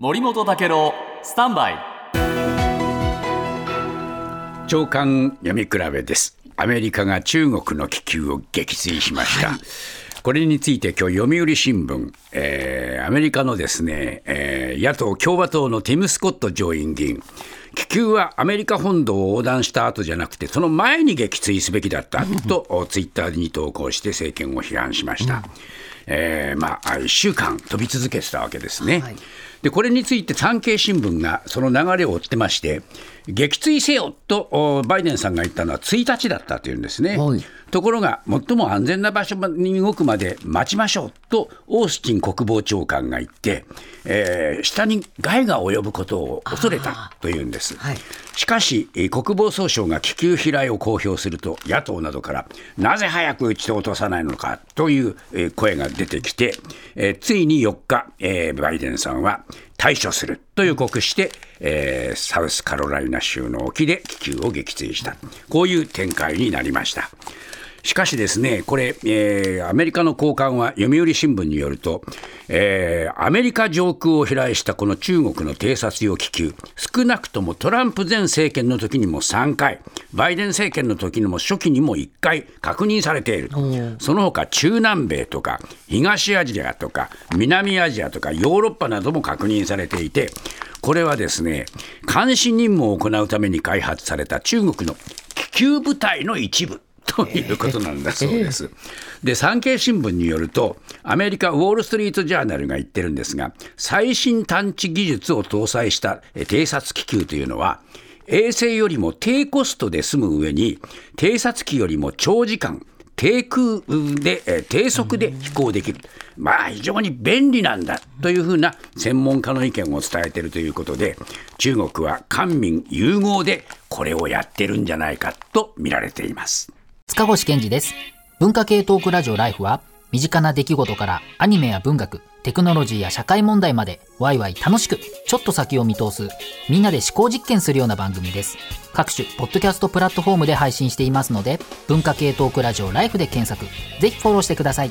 森本武郎スタンバイ。長官読み比べです。アメリカが中国の気球を撃墜しました、これについて今日読売新聞、えーアメリカのですね、えー野党共和党のティム・スコット上院議員。気球はアメリカ本土を横断した後じゃなくてその前に撃墜すべきだったとおツイッターに投稿して政権を批判しました、えーまあ1週間飛び続けてたわけですね、でこれについて産経新聞がその流れを追ってまして、撃墜せよとおバイデンさんが言ったのは1日だったというんですね。はいところが、最も安全な場所に動くまで待ちましょうと、オースティン国防長官が言って、えー下に害が及ぶことを恐れたというんです。はいしかし、えー国防総省が気球飛来を公表すると、野党などから、なぜ早く撃ち落とさないのかというえー声が出てきて、えーついに4日、えーバイデンさんは対処すると予告して、えーサウスカロライナ州の沖で気球を撃墜した、こういう展開になりました。しかしですね、これ、えーアメリカの高官は読売新聞によると、えーアメリカ上空を飛来したこの中国の偵察用気球、少なくともトランプ前政権の時にも3回、バイデン政権の時にも初期にも1回確認されている。その他中南米とか東アジアとか南アジアとかヨーロッパなども確認されていて、これはですね、監視任務を行うために開発された中国の気球部隊の一部。ということなんだそうです。で、産経新聞によると、アメリカウォール・ストリート・ジャーナルが言ってるんですが、最新探知技術を搭載したえ偵察気球というのは、衛星よりも低コストで済む上に、偵察機よりも長時間、低空で、えー低速で飛行できる、まあ、非常に便利なんだというふうな専門家の意見を伝えているということで、中国は官民融合でこれをやってるんじゃないかと見られています。塚越健二です。文化系トークラジオライフは、身近な出来事からアニメや文学、テクノロジーや社会問題まで、ワイワイ楽しく、ちょっと先を見通す、みんなで思考実験するような番組です。各種、ポッドキャストプラットフォームで配信していますので、文化系トークラジオライフで検索、ぜひフォローしてください。